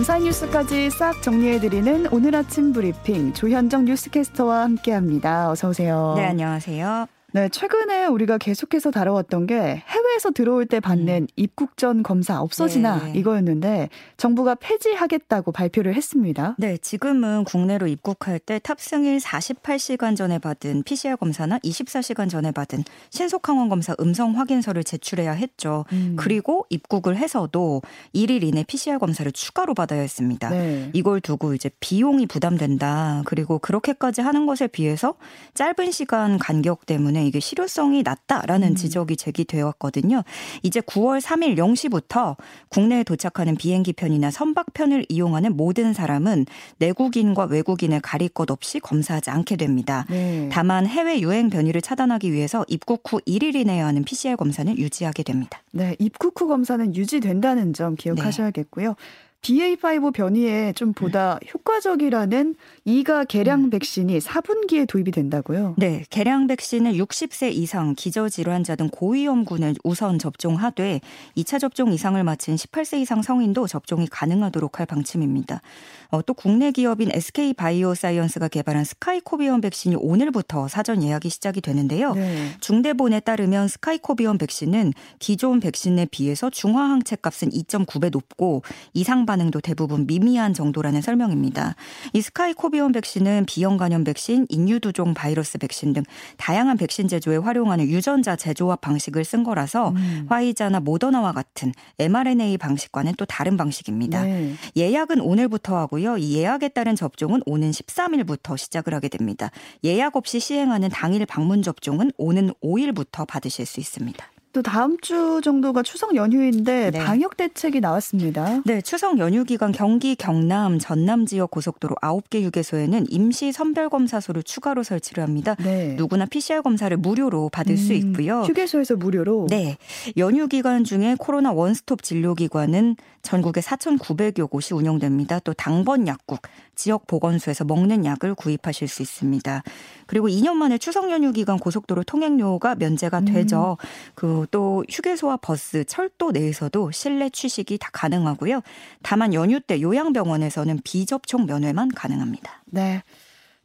감사한 뉴스까지 싹 정리해드리는 오늘 아침 브리핑 조현정 뉴스캐스터와 함께합니다. 어서 오세요. 네, 안녕하세요. 네, 최근에 우리가 계속해서 다뤄왔던 게 해외에서 들어올 때 받는 음. 입국 전 검사 없어지나 네. 이거였는데 정부가 폐지하겠다고 발표를 했습니다. 네, 지금은 국내로 입국할 때 탑승일 48시간 전에 받은 PCR 검사나 24시간 전에 받은 신속항원 검사 음성 확인서를 제출해야 했죠. 음. 그리고 입국을 해서도 1일 이내 PCR 검사를 추가로 받아야 했습니다. 네. 이걸 두고 이제 비용이 부담된다. 그리고 그렇게까지 하는 것에 비해서 짧은 시간 간격 때문에 때문에 이게 실효성이 낮다라는 음. 지적이 제기되어 왔거든요. 이제 9월 3일 0시부터 국내에 도착하는 비행기 편이나 선박편을 이용하는 모든 사람은 내국인과 외국인을 가릴 것 없이 검사하지 않게 됩니다. 네. 다만 해외 유행 변이를 차단하기 위해서 입국 후 1일 이내에 하는 PCR 검사는 유지하게 됩니다. 네, 입국 후 검사는 유지된다는 점 기억하셔야겠고요. 네. BA5 변이에 좀 보다 효과적이라는 이가 개량 음. 백신이 4분기에 도입이 된다고요? 네, 개량 백신을 60세 이상 기저질환자 등 고위험군을 우선 접종하되 2차 접종 이상을 마친 18세 이상 성인도 접종이 가능하도록 할 방침입니다. 어, 또 국내 기업인 SK 바이오사이언스가 개발한 스카이코비온 백신이 오늘부터 사전 예약이 시작이 되는데요. 네. 중대본에 따르면 스카이코비온 백신은 기존 백신에 비해서 중화 항체 값은 2.9배 높고 이상 반응도 대부분 미미한 정도라는 설명입니다. 이 스카이 코비온 백신은 비형 간염 백신, 인유두종 바이러스 백신 등 다양한 백신 제조에 활용하는 유전자 제조합 방식을 쓴 거라서 음. 화이자나 모더나와 같은 mRNA 방식과는 또 다른 방식입니다. 네. 예약은 오늘부터 하고요. 이 예약에 따른 접종은 오는 13일부터 시작을 하게 됩니다. 예약 없이 시행하는 당일 방문 접종은 오는 5일부터 받으실 수 있습니다. 또 다음 주 정도가 추석 연휴인데 네. 방역 대책이 나왔습니다. 네, 추석 연휴 기간 경기 경남 전남 지역 고속도로 9개 휴게소에는 임시 선별 검사소를 추가로 설치를 합니다. 네. 누구나 PCR 검사를 무료로 받을 음, 수 있고요. 휴게소에서 무료로? 네. 연휴 기간 중에 코로나 원스톱 진료 기관은 전국에 4,900여 곳이 운영됩니다. 또 당번 약국, 지역 보건소에서 먹는 약을 구입하실 수 있습니다. 그리고 2년 만에 추석 연휴 기간 고속도로 통행료가 면제가 되죠. 음. 그또 휴게소와 버스, 철도 내에서도 실내 취식이 다 가능하고요. 다만 연휴 때 요양병원에서는 비접촉 면회만 가능합니다. 네.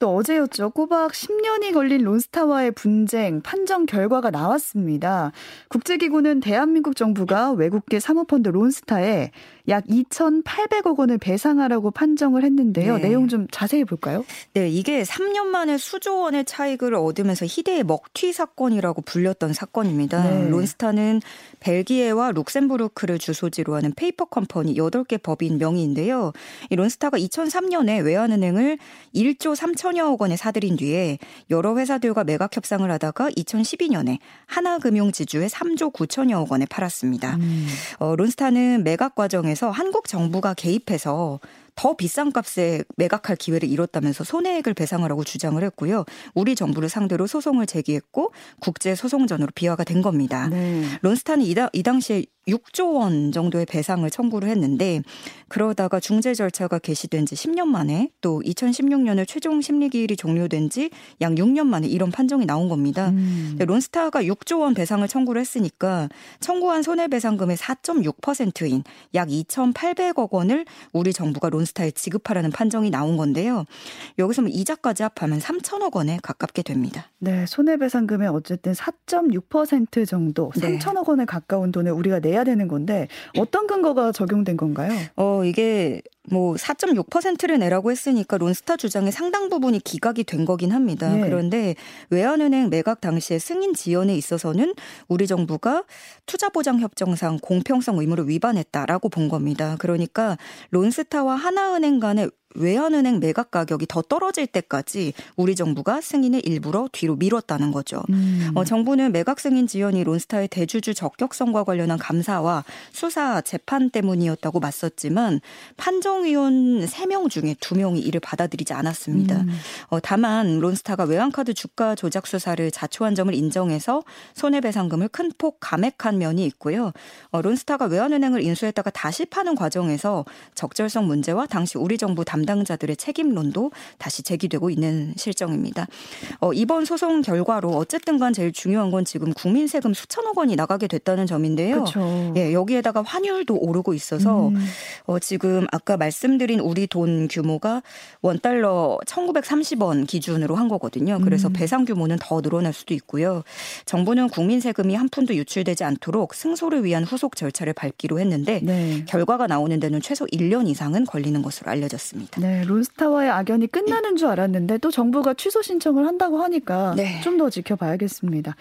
또 어제였죠. 꼬박 10년이 걸린 론스타와의 분쟁 판정 결과가 나왔습니다. 국제기구는 대한민국 정부가 외국계 사모펀드 론스타에 약 2,800억 원을 배상하라고 판정을 했는데요. 네. 내용 좀 자세히 볼까요? 네, 이게 3년 만에 수조 원의 차익을 얻으면서 희대의 먹튀 사건이라고 불렸던 사건입니다. 네. 론스타는 벨기에와 룩셈부르크를 주소지로 하는 페이퍼 컴퍼니 8개 법인 명의인데요. 이 론스타가 2003년에 외환은행을 1조 3천여억 원에 사들인 뒤에 여러 회사들과 매각 협상을 하다가 2012년에 하나금융지주에 3조 9천여억 원에 팔았습니다. 음. 어, 론스타는 매각 과정에 과정에서 한국 정부가 개입해서 더 비싼 값에 매각할 기회를 잃었다면서 손해액을 배상하라고 주장을 했고요. 우리 정부를 상대로 소송을 제기했고 국제 소송전으로 비화가 된 겁니다. 네. 론스타는 이, 다, 이 당시에 6조 원 정도의 배상을 청구를 했는데 그러다가 중재 절차가 개시된 지 10년 만에 또 2016년에 최종 심리 기일이 종료된 지 약 6년 만에 이런 판정이 나온 겁니다. 음. 론스타가 6조 원 배상을 청구를 했으니까 청구한 손해배상금의 4.6%인 약 2,800억 원을 우리 정부가 론스타에 지급하라는 판정이 나온 건데요. 여기서 뭐 이자까지 합하면 3천억 원에 가깝게 됩니다. 네, 손해배상금의 어쨌든 4.6% 정도, 네. 3천억 원에 가까운 돈을 우리가 내 내야 되는 건데 어떤 근거가 적용된 건가요? 어, 이게 뭐 4.6%를 내라고 했으니까 론스타 주장의 상당 부분이 기각이 된 거긴 합니다. 네. 그런데 외환은행 매각 당시에 승인 지연에 있어서는 우리 정부가 투자보장협정상 공평성 의무를 위반했다라고 본 겁니다. 그러니까 론스타와 하나은행 간의 외환은행 매각 가격이 더 떨어질 때까지 우리 정부가 승인을 일부러 뒤로 미뤘다는 거죠. 음. 어, 정부는 매각 승인 지연이 론스타의 대주주 적격성과 관련한 감사와 수사 재판 때문이었다고 맞섰지만 판정위원 3명 중에 2명이 이를 받아들이지 않았습니다. 음. 어, 다만 론스타가 외환카드 주가 조작 수사를 자초한 점을 인정해서 손해배상금을 큰 폭 감액한 면이 있고요. 어, 론스타가 외환은행을 인수했다가 다시 파는 과정에서 적절성 문제와 당시 우리 정부 담 담당자들의 책임론도 다시 제기되고 있는 실정입니다. 어, 이번 소송 결과로 어쨌든 간 제일 중요한 건 지금 국민 세금 수천억 원이 나가게 됐다는 점인데요. 그쵸. 예, 여기에다가 환율도 오르고 있어서 음. 어, 지금 아까 말씀드린 우리 돈 규모가 원 달러 1930원 기준으로 한 거거든요. 그래서 음. 배상 규모는 더 늘어날 수도 있고요. 정부는 국민 세금이 한 푼도 유출되지 않도록 승소를 위한 후속 절차를 밟기로 했는데 네. 결과가 나오는 데는 최소 1년 이상은 걸리는 것으로 알려졌습니다. 네, 론스타와의 악연이 끝나는 줄 알았는데 또 정부가 취소 신청을 한다고 하니까 네. 좀더 지켜봐야겠습니다.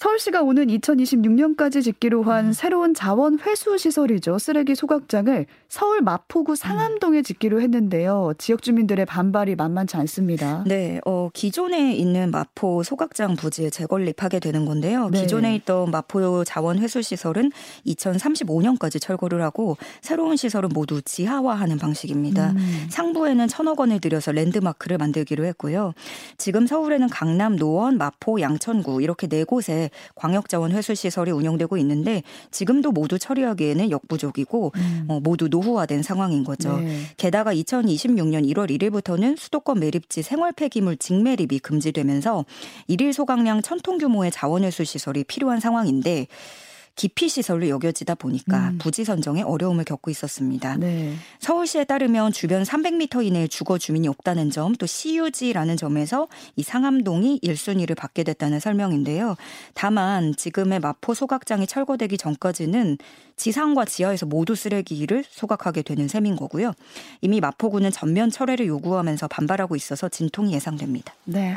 서울시가 오는 2026년까지 짓기로 한 음. 새로운 자원 회수 시설이죠. 쓰레기 소각장을 서울 마포구 상암동에 짓기로 했는데요. 지역 주민들의 반발이 만만치 않습니다. 네, 어, 기존에 있는 마포 소각장 부지에 재건립하게 되는 건데요. 네. 기존에 있던 마포 자원 회수 시설은 2035년까지 철거를 하고 새로운 시설은 모두 지하화하는 방식입니다. 음. 상부에는 천억 원을 들여서 랜드마크를 만들기로 했고요. 지금 서울에는 강남, 노원, 마포, 양천구 이렇게 네 곳에 광역자원 회수 시설이 운영되고 있는데 지금도 모두 처리하기에는 역부족이고 음. 어, 모두 노후화된 상황인 거죠. 네. 게다가 2026년 1월 1일부터는 수도권 매립지 생활 폐기물 직매립이 금지되면서 일일 소각량 천통 규모의 자원 회수 시설이 필요한 상황인데 기피 시설로 여겨지다 보니까 음. 부지 선정에 어려움을 겪고 있었습니다. 네. 서울시에 따르면 주변 300m 이내에 주거 주민이 없다는 점, 또 CUG라는 점에서 이 상암동이 1순위를 받게 됐다는 설명인데요. 다만 지금의 마포 소각장이 철거되기 전까지는 지상과 지하에서 모두 쓰레기를 소각하게 되는 셈인 거고요. 이미 마포구는 전면 철회를 요구하면서 반발하고 있어서 진통이 예상됩니다. 네.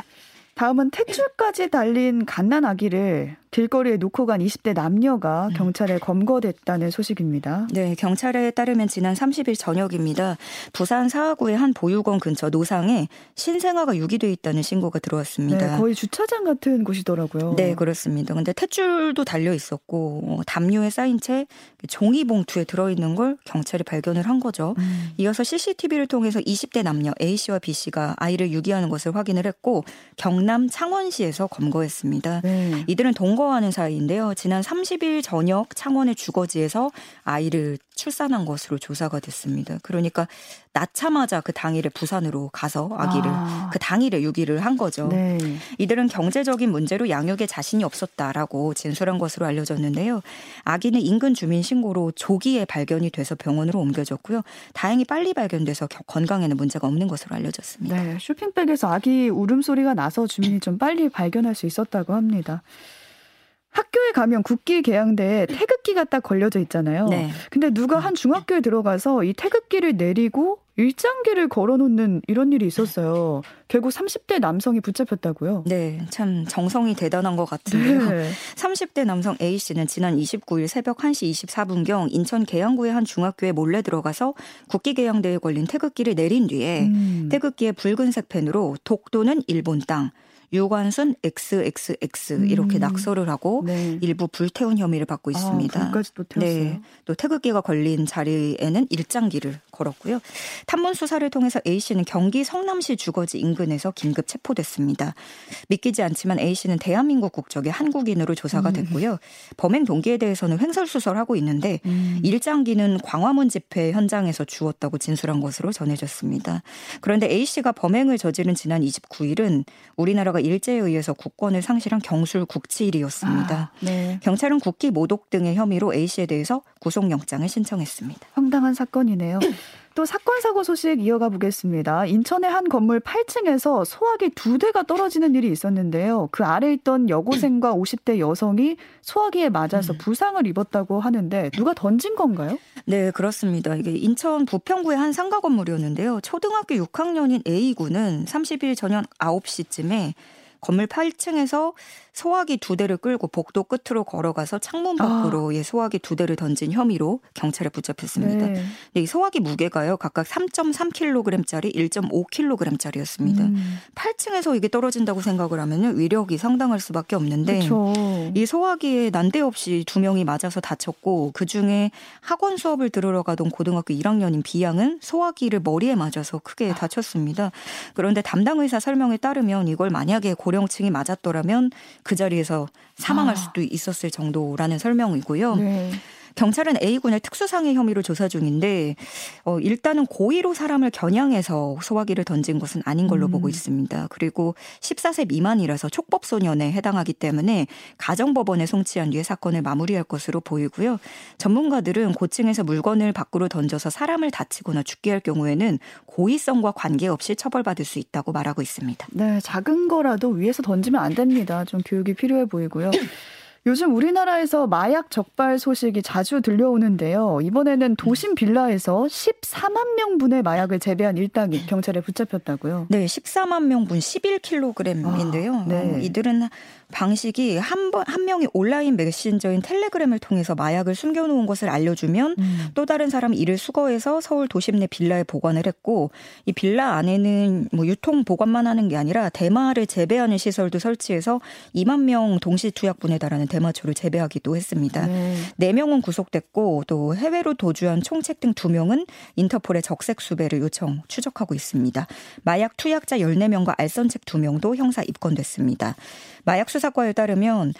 다음은 탯줄까지 달린 갓난 아기를 길거리에 놓고 간 20대 남녀가 음. 경찰에 검거됐다는 소식입니다. 네, 경찰에 따르면 지난 30일 저녁입니다. 부산 사하구의 한 보육원 근처 노상에 신생아가 유기돼 있다는 신고가 들어왔습니다. 네, 거의 주차장 같은 곳이더라고요. 네, 그렇습니다. 근데 탯줄도 달려 있었고 어, 담요에 쌓인 채 종이 봉투에 들어 있는 걸 경찰이 발견을 한 거죠. 음. 이어서 CCTV를 통해서 20대 남녀 A 씨와 B 씨가 아이를 유기하는 것을 확인을 했고 경남 창원시에서 검거했습니다. 네. 이들은 동거 거하는 사이인데요. 지난 30일 저녁 창원의 주거지에서 아이를 출산한 것으로 조사가 됐습니다. 그러니까 낳자마자 그 당일에 부산으로 가서 아기를 아. 그 당일에 유기를 한 거죠. 네. 이들은 경제적인 문제로 양육에 자신이 없었다라고 진술한 것으로 알려졌는데요. 아기는 인근 주민 신고로 조기에 발견이 돼서 병원으로 옮겨졌고요. 다행히 빨리 발견돼서 건강에는 문제가 없는 것으로 알려졌습니다. 네, 쇼핑백에서 아기 울음소리가 나서 주민이 좀 빨리 발견할 수 있었다고 합니다. 학교에 가면 국기 개양대에 태극기가 딱 걸려져 있잖아요. 네. 근데 누가 한 중학교에 들어가서 이 태극기를 내리고 일장기를 걸어놓는 이런 일이 있었어요. 결국 30대 남성이 붙잡혔다고요? 네, 참 정성이 대단한 것 같은데요. 네. 30대 남성 A 씨는 지난 29일 새벽 1시 24분경 인천 계양구의 한 중학교에 몰래 들어가서 국기 개양대에 걸린 태극기를 내린 뒤에 음. 태극기에 붉은색 펜으로 독도는 일본 땅, 유관순 XXX 이렇게 음. 낙서를 하고 네. 일부 불태운 혐의를 받고 아, 있습니다. 아, 또 네. 또 태극기가 걸린 자리에는 일장기를 걸었고요. 탐문 수사를 통해서 A 씨는 경기 성남시 주거지 인근에서 긴급 체포됐습니다. 믿기지 않지만 A 씨는 대한민국 국적의 한국인으로 조사가 음. 됐고요. 음. 범행 동기에 대해서는 횡설수설하고 있는데 음. 일장기는 광화문 집회 현장에서 주었다고 진술한 것으로 전해졌습니다. 그런데 A 씨가 범행을 저지른 지난 29일은 우리나라가 일제에 의해서 국권을 상실한 경술 국치일이었습니다. 아, 네. 경찰은 국기 모독 등의 혐의로 A 씨에 대해서 구속영장을 신청했습니다. 황당한 사건이네요. 또 사건 사고 소식 이어가 보겠습니다. 인천의 한 건물 8층에서 소화기 두 대가 떨어지는 일이 있었는데요. 그 아래 있던 여고생과 50대 여성이 소화기에 맞아서 음. 부상을 입었다고 하는데 누가 던진 건가요? 네, 그렇습니다. 이게 인천 부평구의 한 상가 건물이었는데요. 초등학교 6학년인 A군은 30일 저녁 9시쯤에 건물 8층에서 소화기 두 대를 끌고 복도 끝으로 걸어가서 창문 밖으로 아. 예, 소화기 두 대를 던진 혐의로 경찰에 붙잡혔습니다. 네. 이 소화기 무게가요 각각 3.3kg짜리, 1.5kg짜리였습니다. 음. 8층에서 이게 떨어진다고 생각을 하면 위력이 상당할 수밖에 없는데 그쵸. 이 소화기에 난데없이 두 명이 맞아서 다쳤고 그 중에 학원 수업을 들으러 가던 고등학교 1학년인 B양은 소화기를 머리에 맞아서 크게 아. 다쳤습니다. 그런데 담당 의사 설명에 따르면 이걸 만약에 고 령층이 맞았더라면 그 자리에서 사망할 아. 수도 있었을 정도라는 설명이고요. 네. 경찰은 A군의 특수상해 혐의로 조사 중인데 어, 일단은 고의로 사람을 겨냥해서 소화기를 던진 것은 아닌 걸로 음. 보고 있습니다. 그리고 14세 미만이라서 촉법소년에 해당하기 때문에 가정법원에 송치한 뒤에 사건을 마무리할 것으로 보이고요. 전문가들은 고층에서 물건을 밖으로 던져서 사람을 다치거나 죽게 할 경우에는 고의성과 관계없이 처벌받을 수 있다고 말하고 있습니다. 네, 작은 거라도 위에서 던지면 안 됩니다. 좀 교육이 필요해 보이고요. 요즘 우리나라에서 마약 적발 소식이 자주 들려오는데요. 이번에는 도심 빌라에서 14만 명분의 마약을 재배한 일당이 경찰에 붙잡혔다고요. 네, 14만 명분 11kg인데요. 아, 네. 어, 이들은 방식이 한 번, 한 명이 온라인 메신저인 텔레그램을 통해서 마약을 숨겨놓은 것을 알려주면 음. 또 다른 사람이 이를 수거해서 서울 도심 내 빌라에 보관을 했고 이 빌라 안에는 뭐 유통 보관만 하는 게 아니라 대마를 재배하는 시설도 설치해서 2만 명 동시 투약분에 달하는 대마초를 재배하기도 했습니다. 네. 4명은 구속됐고 또 해외로 도주한 총책 등 2명은 인터폴의 적색 수배를 요청 추적하고 있습니다. 마약 투약자 14명과 알선책 2명도 형사 입건됐습니다. 마약 수사과에 따르면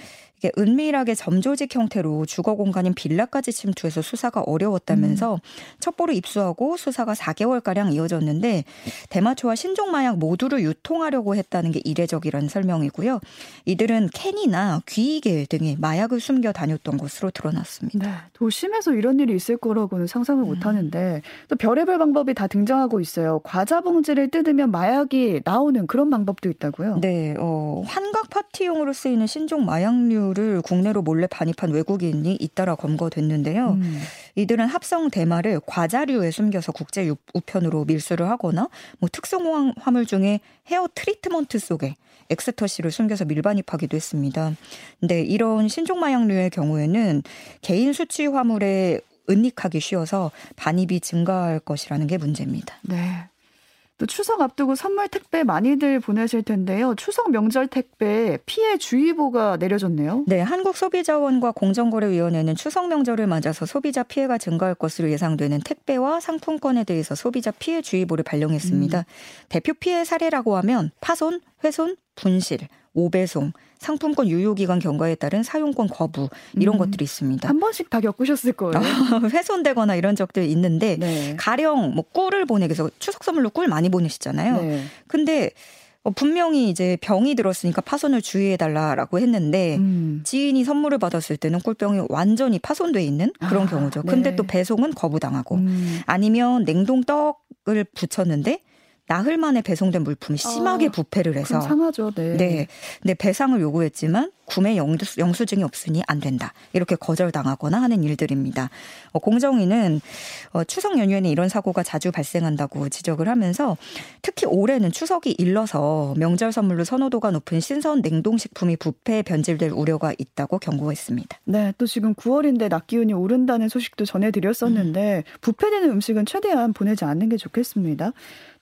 이게 은밀하게 점조직 형태로 주거 공간인 빌라까지 침투해서 수사가 어려웠다면서 음. 첩보를 입수하고 수사가 4개월가량 이어졌는데 대마초와 신종 마약 모두를 유통하려고 했다는 게 이례적이라는 설명이고요. 이들은 캔이나 귀이개 등의 마약을 숨겨 다녔던 것으로 드러났습니다. 네, 도심에서 이런 일이 있을 거라고는 상상을 음. 못 하는데 또 별의별 방법이 다 등장하고 있어요. 과자 봉지를 뜯으면 마약이 나오는 그런 방법도 있다고요? 네, 어, 환각 파티용으로 쓰이는 신종 마약류 대마초를 국내로 몰래 반입한 외국인이 잇따라 검거됐는데요. 음. 이들은 합성 대마를 과자류에 숨겨서 국제 우편으로 밀수를 하거나 뭐 특성 화물 중에 헤어 트리트먼트 속에 엑스터시를 숨겨서 밀반입하기도 했습니다. 근데 이런 신종 마약류의 경우에는 개인 수치 화물에 은닉하기 쉬워서 반입이 증가할 것이라는 게 문제입니다. 네. 또 추석 앞두고 선물 택배 많이들 보내실 텐데요. 추석 명절 택배 피해 주의보가 내려졌네요. 네, 한국소비자원과 공정거래위원회는 추석 명절을 맞아서 소비자 피해가 증가할 것으로 예상되는 택배와 상품권에 대해서 소비자 피해 주의보를 발령했습니다. 음. 대표 피해 사례라고 하면 파손, 훼손, 분실, 오배송, 상품권 유효기간 경과에 따른 사용권 거부 이런 음, 것들이 있습니다. 한 번씩 다 겪으셨을 거예요. 훼손되거나 이런 적들 있는데 네. 가령 뭐 꿀을 보내기 위해서 추석 선물로 꿀 많이 보내시잖아요. 네. 근데 어, 분명히 이제 병이 들었으니까 파손을 주의해달라라고 했는데 음. 지인이 선물을 받았을 때는 꿀병이 완전히 파손돼 있는 그런 아, 경우죠. 근데 네. 또 배송은 거부당하고 음. 아니면 냉동 떡을 붙였는데 나흘 만에 배송된 물품이 심하게 아, 부패를 해서 상하죠. 네. 네. 네, 배상을 요구했지만 구매 영수, 영수 증이 없으니 안 된다. 이렇게 거절당하거나 하는 일들입니다. 어, 공정위는 어, 추석 연휴에는 이런 사고가 자주 발생한다고 지적을 하면서 특히 올해는 추석이 일러서 명절 선물로 선호도가 높은 신선 냉동식품이 부패 변질될 우려가 있다고 경고했습니다. 네, 또 지금 9월인데 낮 기온이 오른다는 소식도 전해드렸었는데 음. 부패되는 음식은 최대한 보내지 않는 게 좋겠습니다.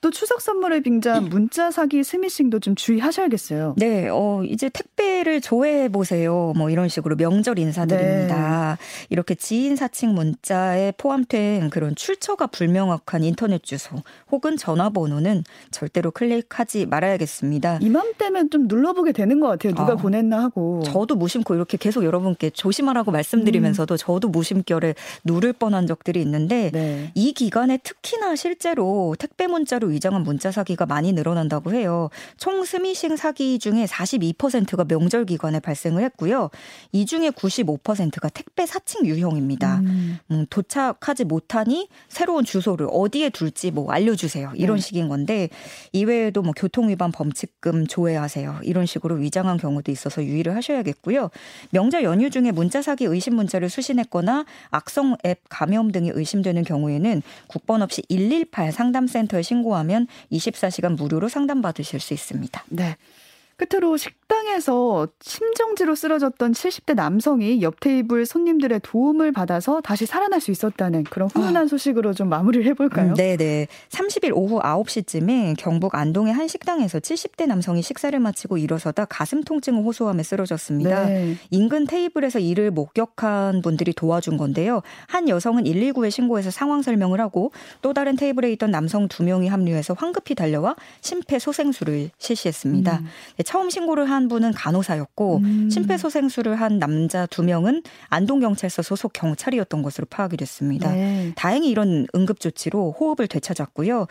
또 추석 선물을 빙자한 문자 사기 스미싱도 좀 주의하셔야겠어요. 네, 어, 이제 택배를 조회 해 보세요. 뭐 이런 식으로 명절 인사드립니다. 네. 이렇게 지인 사칭 문자에 포함된 그런 출처가 불명확한 인터넷 주소 혹은 전화번호는 절대로 클릭하지 말아야겠습니다. 이맘때면 좀 눌러보게 되는 것 같아요. 누가 아, 보냈나 하고. 저도 무심코 이렇게 계속 여러분께 조심하라고 말씀드리면서도 음. 저도 무심결에 누를 뻔한 적들이 있는데 네. 이 기간에 특히나 실제로 택배 문자로 위장한 문자 사기가 많이 늘어난다고 해요. 총 스미싱 사기 중에 42%가 명절 기간에 발생을 했고요. 이 중에 95%가 택배 사칭 유형입니다. 음. 음, 도착하지 못하니 새로운 주소를 어디에 둘지 뭐 알려주세요. 이런 네. 식인 건데 이외에도 뭐 교통위반 범칙금 조회하세요. 이런 식으로 위장한 경우도 있어서 유의를 하셔야겠고요. 명절 연휴 중에 문자 사기 의심 문자를 수신했거나 악성 앱 감염 등이 의심되는 경우에는 국번 없이 118 상담센터에 신고하면 신고하면 24시간 무료로 상담 받으실 수 있습니다. 네. 끝으로 식당에서 심정지로 쓰러졌던 70대 남성이 옆 테이블 손님들의 도움을 받아서 다시 살아날 수 있었다는 그런 훈훈한 소식으로 좀 마무리를 해볼까요? 음, 네네. 30일 오후 9시쯤에 경북 안동의 한 식당에서 70대 남성이 식사를 마치고 일어서다 가슴 통증을 호소하며 쓰러졌습니다. 네. 인근 테이블에서 이를 목격한 분들이 도와준 건데요. 한 여성은 119에 신고해서 상황 설명을 하고 또 다른 테이블에 있던 남성 두 명이 합류해서 황급히 달려와 심폐소생술을 실시했습니다. 음. 처음 신고를 한 분은 간호사였고 음. 심폐소생술을 한 남자 두 명은 안동경찰서 소속 경찰이었던 것으로 파악이 됐습니다. 네. 다행히 이런 응급 조치로 호흡을 되찾았고요.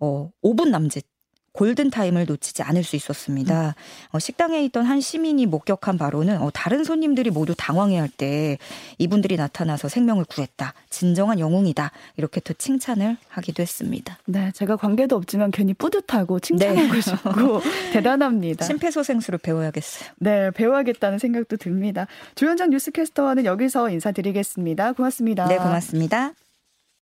어, 5분 남짓 골든타임을 놓치지 않을 수 있었습니다. 어, 식당에 있던 한 시민이 목격한 바로는 어, 다른 손님들이 모두 당황해할 때 이분들이 나타나서 생명을 구했다. 진정한 영웅이다. 이렇게 또 칭찬을 하기도 했습니다. 네, 제가 관계도 없지만 괜히 뿌듯하고 칭찬하고 네. 싶고 대단합니다. 심폐소생술을 배워야겠어요. 네, 배워야겠다는 생각도 듭니다. 조현정 뉴스캐스터와는 여기서 인사드리겠습니다. 고맙습니다. 네, 고맙습니다.